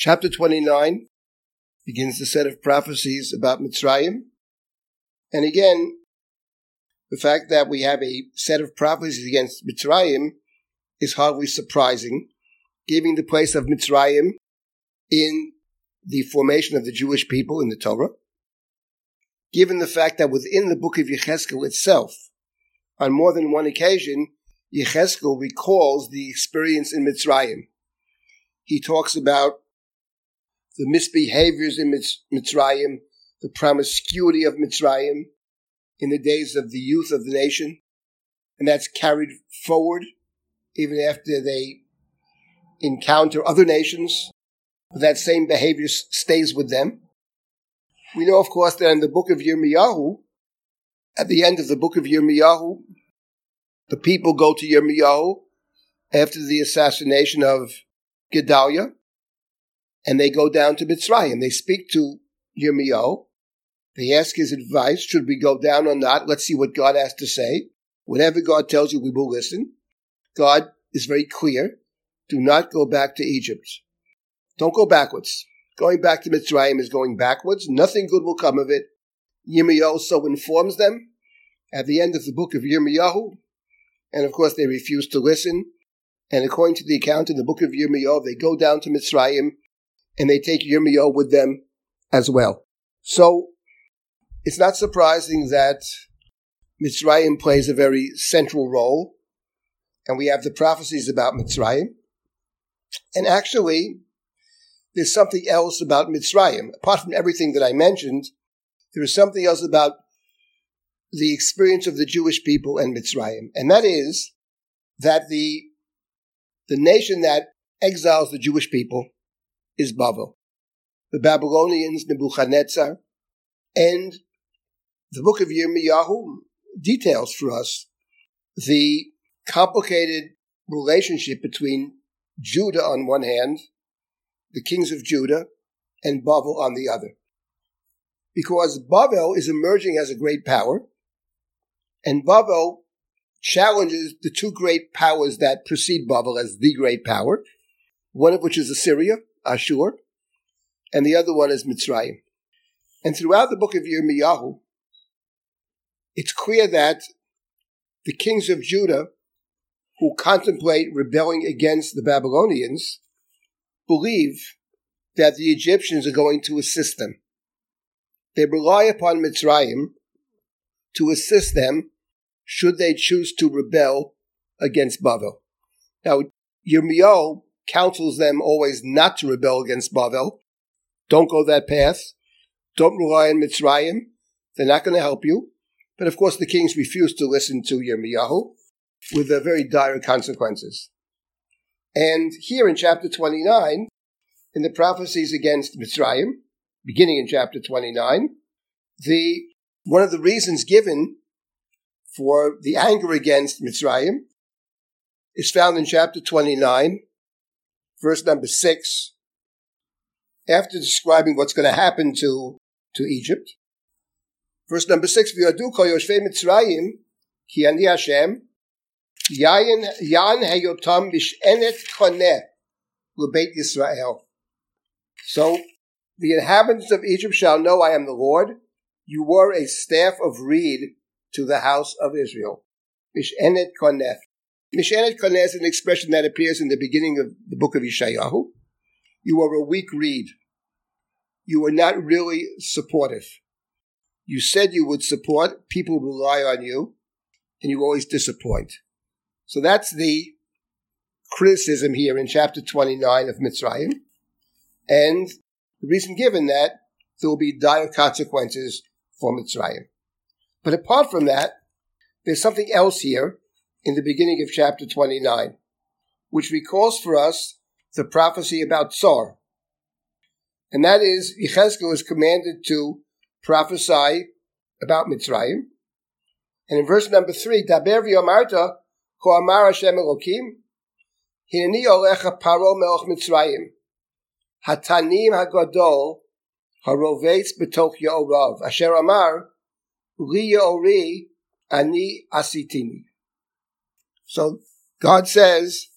Chapter 29 begins the set of prophecies about Mitzrayim. And again, the fact that we have a set of prophecies against Mitzrayim is hardly surprising, giving the place of Mitzrayim in the formation of the Jewish people in the Torah, given the fact that within the book of Yecheskel itself, on more than one occasion, Yecheskel recalls the experience in Mitzrayim. He talks about the misbehaviors in Mitzrayim, the promiscuity of Mitzrayim in the days of the youth of the nation, and that's carried forward even after they encounter other nations. That same behavior stays with them. We know, of course, that in the book of Yirmiyahu, at the end of the book of Yirmiyahu, the people go to Yirmiyahu after the assassination of Gedaliah, and they go down to Mitzrayim. They speak to Yirmiyahu. They ask his advice. Should we go down or not? Let's see what God has to say. Whatever God tells you, we will listen. God is very clear. Do not go back to Egypt. Don't go backwards. Going back to Mitzrayim is going backwards. Nothing good will come of it. Yirmiyahu so informs them at the end of the book of Yirmiyahu. And of course, they refuse to listen. And according to the account in the book of Yirmiyahu, they go down to Mitzrayim and they take Yirmiyahu with them as well. So it's not surprising that Mitzrayim plays a very central role. And we have the prophecies about Mitzrayim. And actually, there's something else about Mitzrayim. Apart from everything that I mentioned, there is something else about the experience of the Jewish people and Mitzrayim. And that is that the, the nation that exiles the Jewish people is Babel. The Babylonians, Nebuchadnezzar, and the book of Yirmiyahu details for us the complicated relationship between Judah on one hand the kings of Judah, and Babel on the other. Because Babel is emerging as a great power, and Babel challenges the two great powers that precede Babel as the great power, one of which is Assyria, Ashur, and the other one is Mitzrayim. And throughout the book of Yirmiyahu, it's clear that the kings of Judah who contemplate rebelling against the Babylonians believe that the Egyptians are going to assist them. They rely upon Mitzrayim to assist them should they choose to rebel against Bavel. Now, Yirmiyahu counsels them always not to rebel against Bavel. Don't go that path. Don't rely on Mitzrayim. They're not going to help you. But of course, the kings refuse to listen to Yirmiyahu with very dire consequences. And here in chapter 29, in the prophecies against Mitzrayim, beginning in chapter 29, the, one of the reasons given for the anger against Mitzrayim is found in chapter 29, verse number 6. After describing what's going to happen to, to Egypt, verse number 6, V'yadu kol yoshvei Mitzrayim, ki ani Hashem, Yayin Yan Heyotam Mishenet Koneh Lebeit Yisrael. So the inhabitants of Egypt shall know I am the Lord. You were a staff of reed to the house of Israel. Mishenet Koneh. Mishenet Koneh is an expression that appears in the beginning of the book of Yeshayahu. You are a weak reed. You are not really supportive. You said you would support, people rely on you, and you always disappoint. So that's the criticism here in chapter 29 of Mitzrayim. And the reason given that there will be dire consequences for Mitzrayim. But apart from that, there's something else here in the beginning of chapter 29, which recalls for us the prophecy about Tzor. And that is, Yechezkel is commanded to prophesy about Mitzrayim. And in verse number three, Daber v'yomarta Ko amar Hashem Elokim, Hineni olecha paro melech Mitzrayim, Hatanim hagadol, Harovetz betoch Yorav, Asher amar, Li Ani asitini. So God says,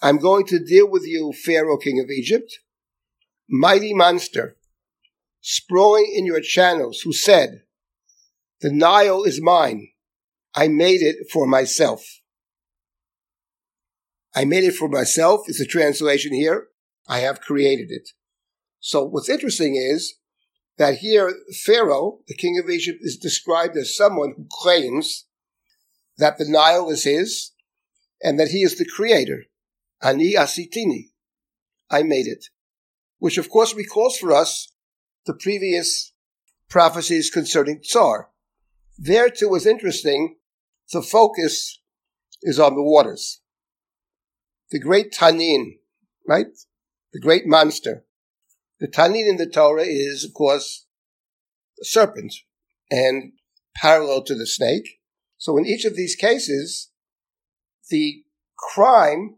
I'm going to deal with you, Pharaoh, king of Egypt, mighty monster, sprawling in your channels, who said, The Nile is mine. I made it for myself. I made it for myself is the translation here. I have created it. So what's interesting is that here Pharaoh, the king of Egypt, is described as someone who claims that the Nile is his and that he is the creator. Ani asitini. I made it. Which of course recalls for us the previous prophecies concerning Tzor. There too was interesting. The focus is on the waters. The great Tanin, right? The great monster. The Tanin in the Torah is, of course, a serpent and parallel to the snake. So in each of these cases, the crime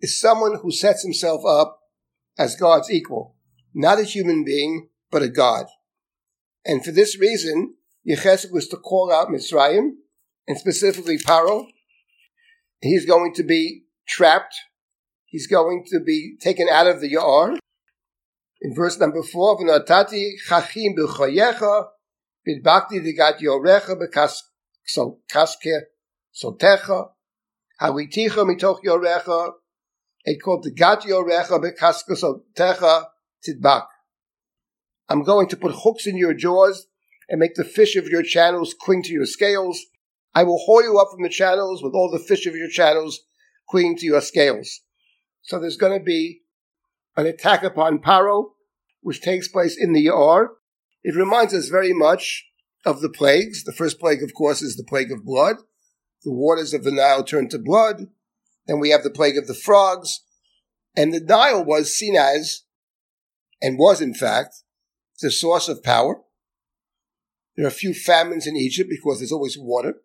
is someone who sets himself up as God's equal, not a human being, but a God. And for this reason, Yecheskel was to call out Mitzrayim, and specifically Paro. He's going to be trapped. He's going to be taken out of the Yar. In verse number four, "V'natati chachim b'choyecha b'dbakti digat yorecha b'kaske sotecha hawiticha mitoch yorecha it called the gat yorecha b'kaske sotecha tidbak. I'm going to put hooks in your jaws and make the fish of your channels cling to your scales. I will haul you up from the channels with all the fish of your channels clinging to your scales. So there's going to be an attack upon Paro, which takes place in the Yar. It reminds us very much of the plagues. The first plague, of course, is the plague of blood. The waters of the Nile turn to blood. Then we have the plague of the frogs. And the Nile was seen as, and was in fact, the source of power. There are a few famines in Egypt because there's always water.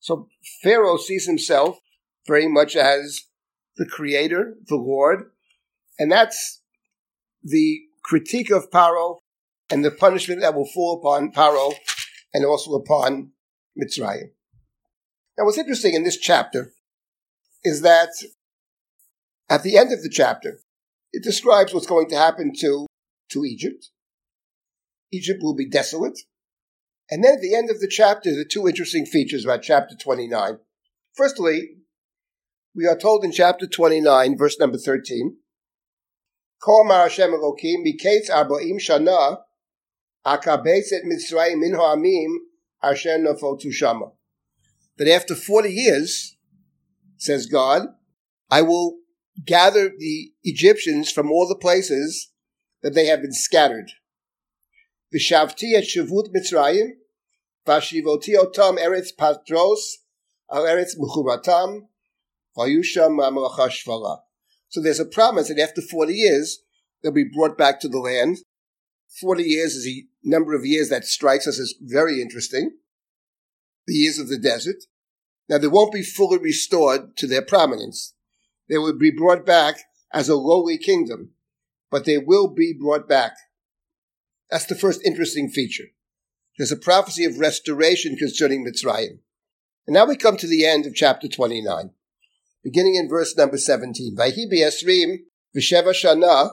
So Pharaoh sees himself very much as the creator, the Lord, and that's the critique of Paro and the punishment that will fall upon Paro and also upon Mitzrayim. Now, what's interesting in this chapter is that at the end of the chapter, it describes what's going to happen to, to Egypt. Egypt will be desolate. And then at the end of the chapter, the two interesting features about chapter 29. Firstly, we are told in chapter 29, verse number 13, Kol Mar Hashem Elokim, Miketz Arbaim Shana, Akabeset Mitzrayim Min Asher. That after 40 years, says God, I will gather the Egyptians from all the places that they have been scattered. V'shavti et shavut Mitzrayim, v'ashivoti otam eretz patros, eretz mechuratam, v'ayusham ma'amalacha shvala. So there's a promise that after 40 years, they'll be brought back to the land. 40 years is a number of years that strikes us as very interesting. The years of the desert. Now they won't be fully restored to their prominence. They will be brought back as a lowly kingdom, but they will be brought back. That's the first interesting feature. There's a prophecy of restoration concerning Mitzrayim. And now we come to the end of chapter 29, beginning in verse number 17. Vayhi esrim v'sheva shana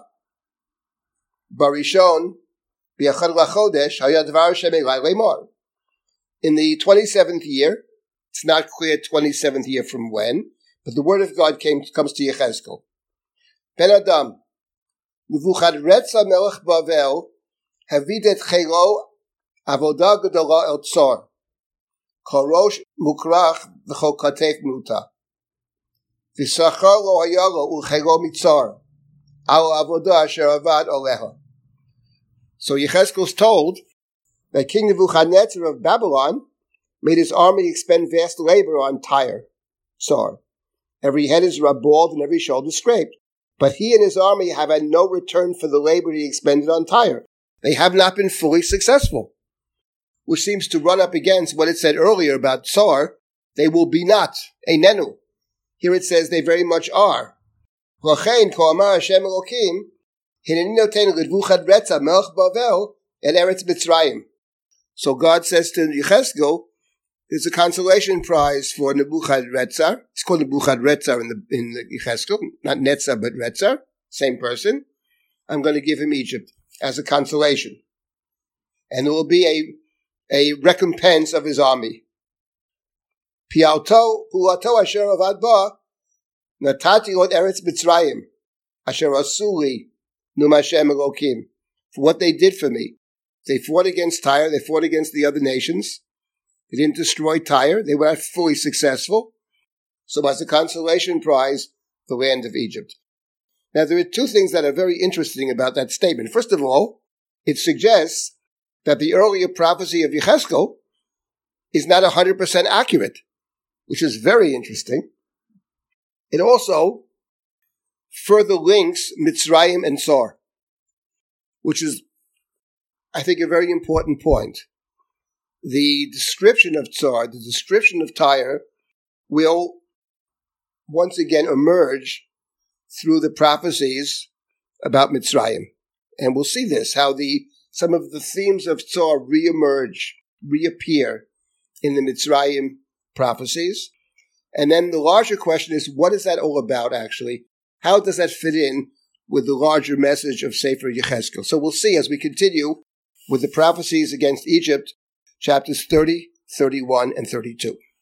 barishon b'yachad lachodesh hayadvar shemelai lemar. In the 27th year, it's not clear 27th year from when, but the word of God came, comes to Yechezkel. Ben Adam, Nebuchadrezzar melech Bavel, havidet chelo avodah gedola el tzor, korosh mukrach v'chol katef muta. V'sachar lo hayalo uchelo mitzar, al avodah asher avad oleha. So Yechezkel's told that King Nebuchadnezzar of Babylon made his army expend vast labor on Tyre, Sar. Every head is rubbed bald and every shoulder scraped. But he and his army have had no return for the labor he expended on Tyre. They have not been fully successful. Which seems to run up against what it said earlier about Tzor. They will be not. A nenu. Here it says they very much are. Hashem Elokim, Bavel, and Eretz Mitzrayim. So God says to Yecheskel, there's a consolation prize for Nebuchadrezzar. It's called Nebuchadrezzar in the in the not Netzar but Retzar, same person. I'm going to give him Egypt as a consolation. And it will be a, a recompense of his army. Pialto, pulato asher avad ba, natati od eretz mitzrayim, asher asuli, num Hashem Elokim, for what they did for me. They fought against Tyre, they fought against the other nations. They didn't destroy Tyre, they were not fully successful. So as a consolation prize, the land of Egypt. Now there are two things that are very interesting about that statement. First of all, it suggests that the earlier prophecy of Yecheskel is not 100% accurate, which is very interesting. It also further links Mitzrayim and Sar, which is, I think, a very important point. The description of Tzor, the description of Tyre, will once again emerge through the prophecies about Mitzrayim. And we'll see this, how the some of the themes of Tzor reemerge, reappear in the Mitzrayim prophecies. And then the larger question is, what is that all about actually? How does that fit in with the larger message of Sefer Yechezkel? So we'll see as we continue with the prophecies against Egypt, chapters 30, 31, and 32.